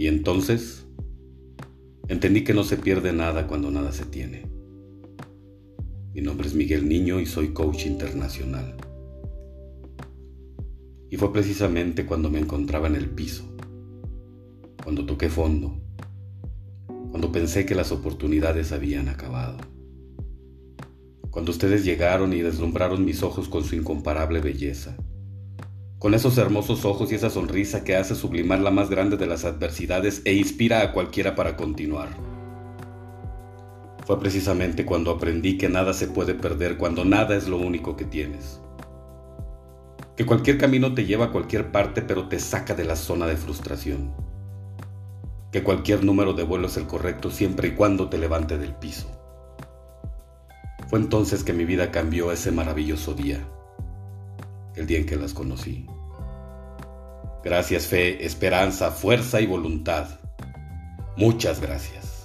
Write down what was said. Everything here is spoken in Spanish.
Y entonces entendí que no se pierde nada cuando nada se tiene. Mi nombre es Miguel Niño y soy coach internacional. Y fue precisamente cuando me encontraba en el piso, cuando toqué fondo, cuando pensé que las oportunidades habían acabado, cuando ustedes llegaron y deslumbraron mis ojos con su incomparable belleza, con esos hermosos ojos y esa sonrisa que hace sublimar la más grande de las adversidades e inspira a cualquiera para continuar. Fue precisamente cuando aprendí que nada se puede perder cuando nada es lo único que tienes que cualquier camino te lleva a cualquier parte pero te saca de la zona de frustración. Que cualquier número de vuelo es el correcto siempre y cuando te levante del piso. Fue entonces que mi vida cambió ese maravilloso día, el día en que las conocí. Gracias fe, esperanza, fuerza y voluntad. Muchas gracias.